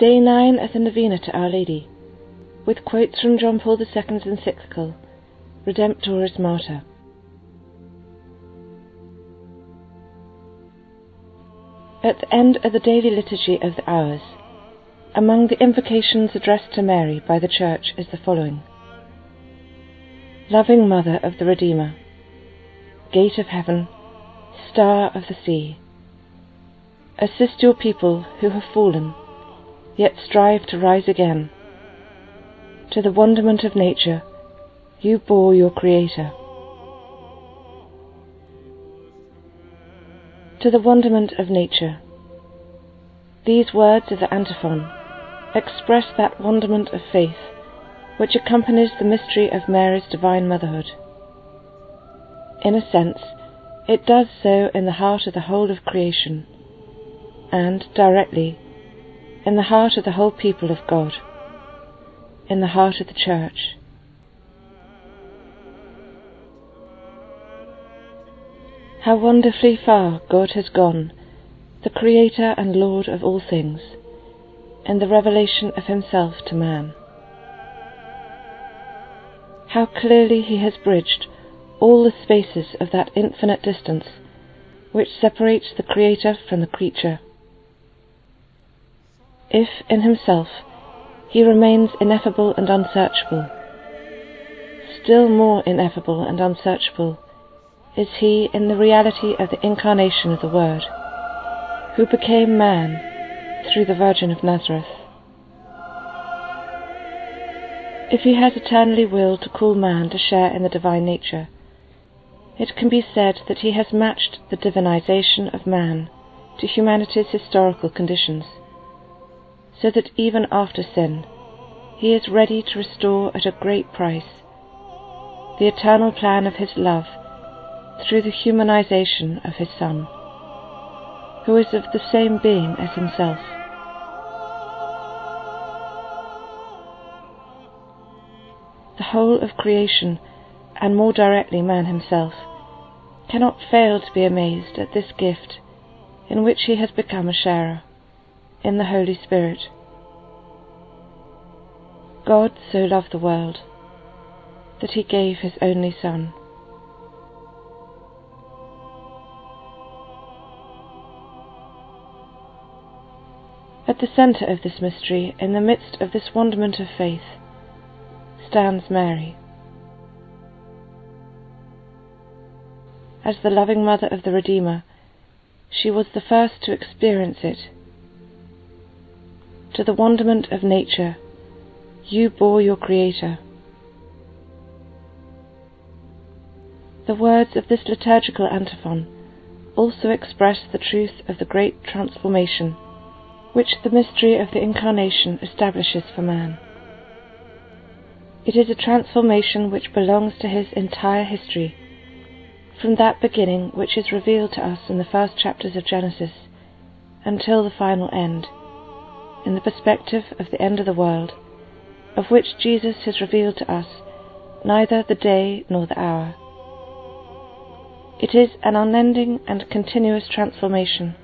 Day 9 of the Novena to Our Lady, with quotes from John Paul II's encyclical Redemptoris Mater. At the end of the daily liturgy of the hours, among the invocations addressed to Mary by the Church is the following Loving Mother of the Redeemer, Gate of Heaven, Star of the Sea, assist your people who have fallen yet strive to rise again. To the wonderment of nature, you bore your Creator. To the wonderment of nature. These words of the antiphon express that wonderment of faith which accompanies the mystery of Mary's divine motherhood. In a sense, it does so in the heart of the whole of creation, and, directly, in the heart of the whole people of God, in the heart of the Church. How wonderfully far God has gone, the Creator and Lord of all things, in the revelation of Himself to man. How clearly He has bridged all the spaces of that infinite distance which separates the Creator from the creature if in himself he remains ineffable and unsearchable, still more ineffable and unsearchable is he in the reality of the incarnation of the Word, who became man through the Virgin of Nazareth. If he has eternally willed to call man to share in the divine nature, it can be said that he has matched the divinization of man to humanity's historical conditions so that even after sin, he is ready to restore at a great price the eternal plan of his love through the humanization of his Son, who is of the same being as himself. The whole of creation, and more directly man himself, cannot fail to be amazed at this gift in which he has become a sharer in the Holy Spirit. God so loved the world that he gave his only Son. At the centre of this mystery, in the midst of this wonderment of faith, stands Mary. As the loving mother of the Redeemer, she was the first to experience it to the wonderment of nature, you bore your Creator. The words of this liturgical antiphon also express the truth of the great transformation which the mystery of the Incarnation establishes for man. It is a transformation which belongs to his entire history, from that beginning which is revealed to us in the first chapters of Genesis until the final end in the perspective of the end of the world, of which Jesus has revealed to us neither the day nor the hour. It is an unending and continuous transformation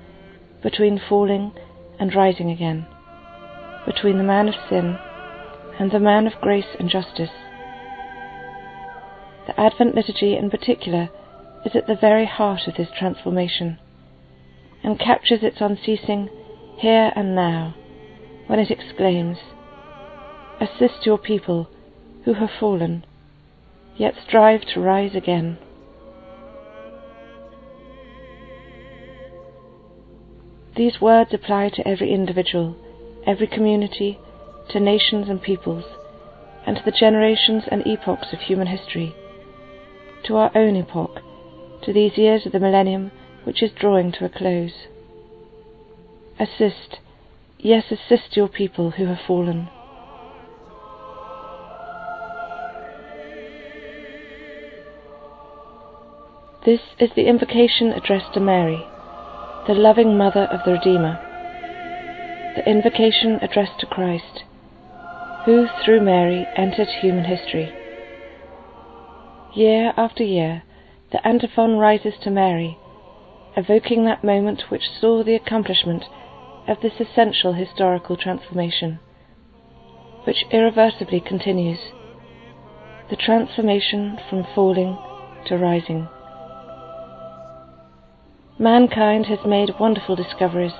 between falling and rising again, between the man of sin and the man of grace and justice. The Advent liturgy in particular is at the very heart of this transformation and captures its unceasing here and now when it exclaims, Assist your people who have fallen, yet strive to rise again. These words apply to every individual, every community, to nations and peoples, and to the generations and epochs of human history, to our own epoch, to these years of the millennium which is drawing to a close. Assist, Yes, assist your people who have fallen. This is the invocation addressed to Mary, the loving mother of the Redeemer, the invocation addressed to Christ, who through Mary entered human history. Year after year, the antiphon rises to Mary, evoking that moment which saw the accomplishment of this essential historical transformation, which irreversibly continues the transformation from falling to rising. Mankind has made wonderful discoveries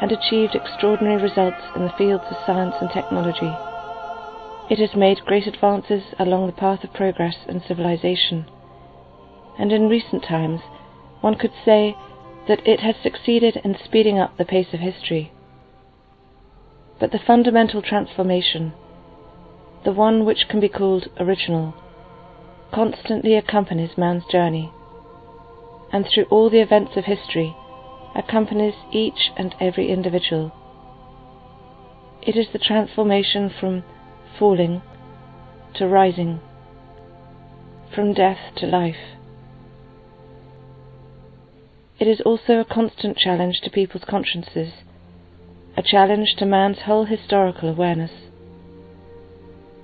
and achieved extraordinary results in the fields of science and technology. It has made great advances along the path of progress and civilization, and in recent times one could say that it has succeeded in speeding up the pace of history. But the fundamental transformation, the one which can be called original, constantly accompanies man's journey, and through all the events of history accompanies each and every individual. It is the transformation from falling to rising, from death to life. It is also a constant challenge to people's consciences, a challenge to man's whole historical awareness.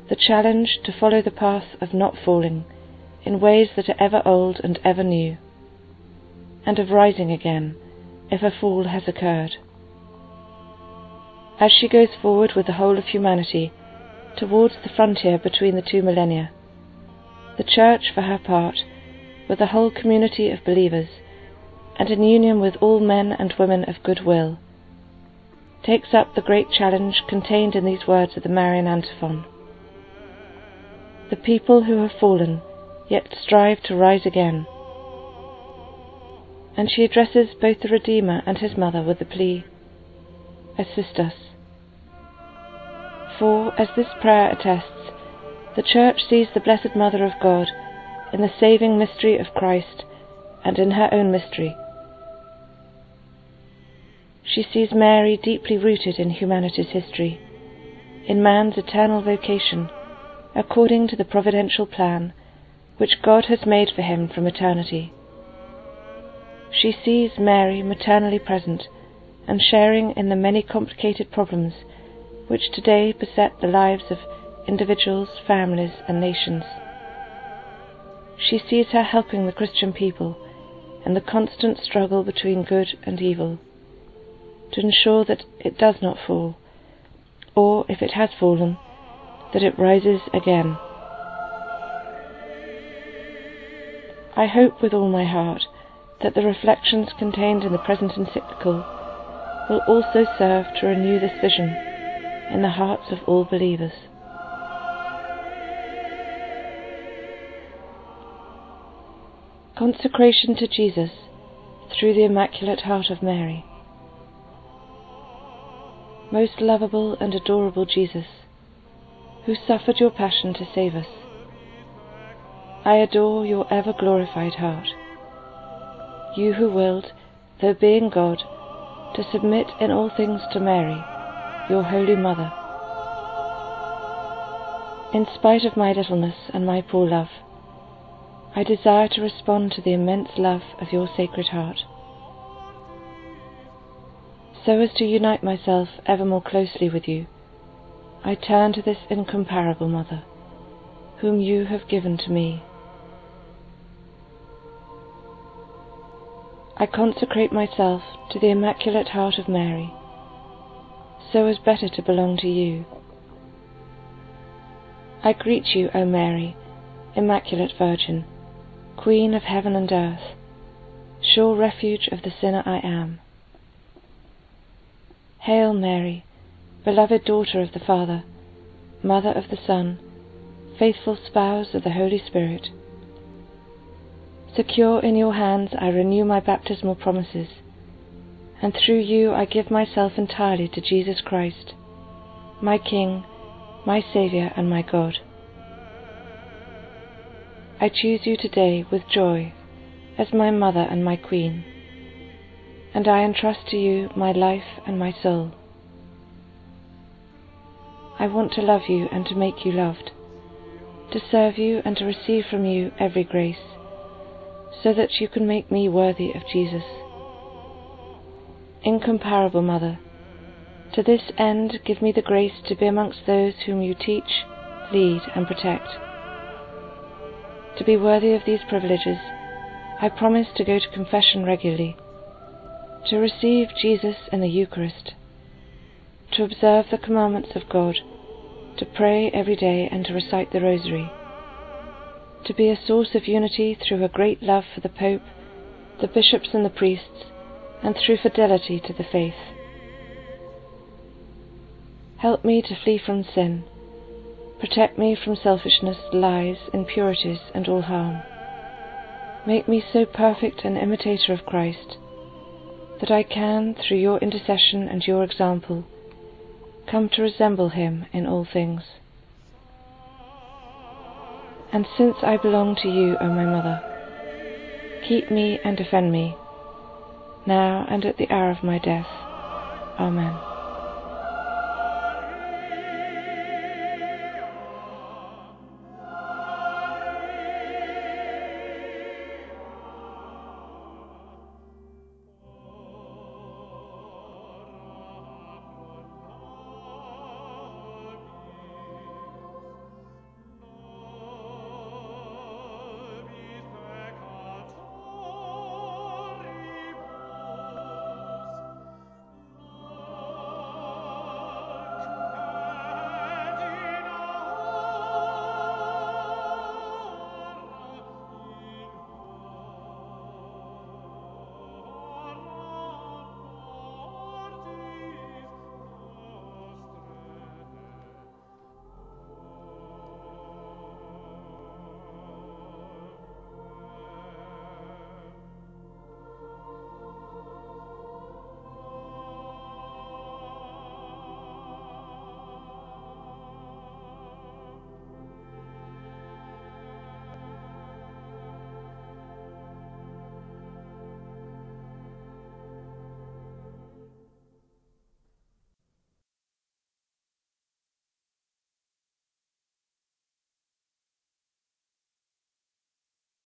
The challenge to follow the path of not falling in ways that are ever old and ever new, and of rising again if a fall has occurred. As she goes forward with the whole of humanity towards the frontier between the two millennia, the Church, for her part, with a whole community of believers, and in union with all men and women of good will, takes up the great challenge contained in these words of the Marian antiphon. The people who have fallen yet strive to rise again. And she addresses both the Redeemer and his mother with the plea, Assist us. For, as this prayer attests, the Church sees the Blessed Mother of God in the saving mystery of Christ and in her own mystery. She sees Mary deeply rooted in humanity's history, in man's eternal vocation, according to the providential plan which God has made for him from eternity. She sees Mary maternally present and sharing in the many complicated problems which today beset the lives of individuals, families, and nations. She sees her helping the Christian people in the constant struggle between good and evil, to ensure that it does not fall, or if it has fallen, that it rises again. I hope with all my heart that the reflections contained in the present encyclical will also serve to renew this vision in the hearts of all believers. Consecration to Jesus through the Immaculate Heart of Mary. Most lovable and adorable Jesus, who suffered your passion to save us, I adore your ever glorified heart. You who willed, though being God, to submit in all things to Mary, your holy mother. In spite of my littleness and my poor love, I desire to respond to the immense love of your Sacred Heart, so as to unite myself ever more closely with you. I turn to this incomparable Mother, whom you have given to me. I consecrate myself to the Immaculate Heart of Mary, so as better to belong to you. I greet you, O Mary, Immaculate Virgin, Queen of heaven and earth, sure refuge of the sinner I am. Hail Mary, beloved daughter of the Father, mother of the Son, faithful spouse of the Holy Spirit. Secure in your hands I renew my baptismal promises, and through you I give myself entirely to Jesus Christ, my King, my Saviour, and my God. I choose you today with joy as my mother and my queen, and I entrust to you my life and my soul. I want to love you and to make you loved, to serve you and to receive from you every grace, so that you can make me worthy of Jesus. Incomparable Mother, to this end give me the grace to be amongst those whom you teach, lead, and protect to be worthy of these privileges, I promise to go to confession regularly, to receive Jesus in the Eucharist, to observe the commandments of God, to pray every day and to recite the Rosary, to be a source of unity through a great love for the Pope, the bishops and the priests, and through fidelity to the faith. Help me to flee from sin. Protect me from selfishness, lies, impurities, and all harm. Make me so perfect an imitator of Christ that I can, through your intercession and your example, come to resemble him in all things. And since I belong to you, O my Mother, keep me and defend me, now and at the hour of my death. Amen.